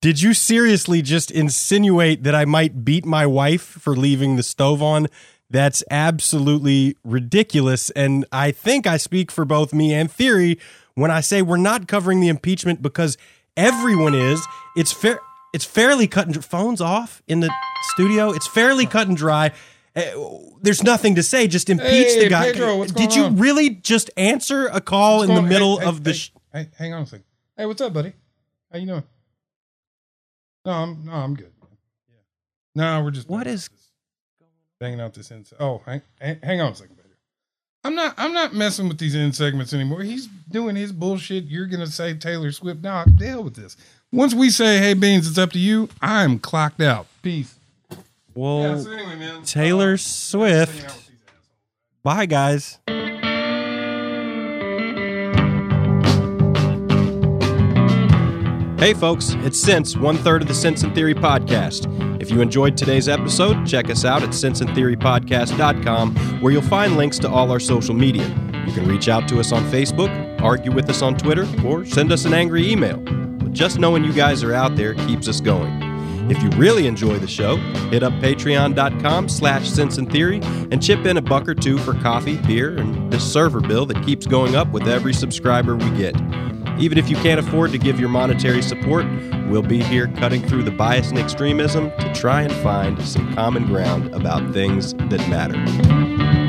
Did you seriously just insinuate that I might beat my wife for leaving the stove on? That's absolutely ridiculous. And I think I speak for both me and Theory when I say we're not covering the impeachment because everyone is. It's fair. It's fairly cut and phones off in the studio. It's fairly cut and dry. Uh, there's nothing to say. Just impeach Hey, the guy. Pedro, Did you on? really just answer a call What's in the middle hey, of hey, the? hey, sh- Hey, hang on a second. Hey, what's up, buddy? How you doing? No, I'm no, I'm good. Yeah. No, we're just what is banging out this- out? Oh, hang, hang, on a second, Pedro. I'm not I'm not messing with these end segments anymore. He's doing his bullshit. You're gonna say Taylor Swift. Nah, deal with this. Once we say, "Hey, Beans, it's up to you," I'm clocked out. Peace. Well, Yeah. So anyway, man. Taylor uh, Swift. hanging out with these assholes. Bye, guys. Hey, folks, it's Sense, one third of the Sense and Theory podcast. If you enjoyed today's episode, check us out at senseandtheorypodcast.com, where you'll find links to all our social media. You can reach out to us on Facebook, argue with us on Twitter, or send us an angry email. But just knowing you guys are out there keeps us going. If you really enjoy the show, hit up patreon.com slash sense and theory and chip in a buck or two for coffee, beer, and this server bill that keeps going up with every subscriber we get. Even if you can't afford to give your monetary support, we'll be here cutting through the bias and extremism to try and find some common ground about things that matter.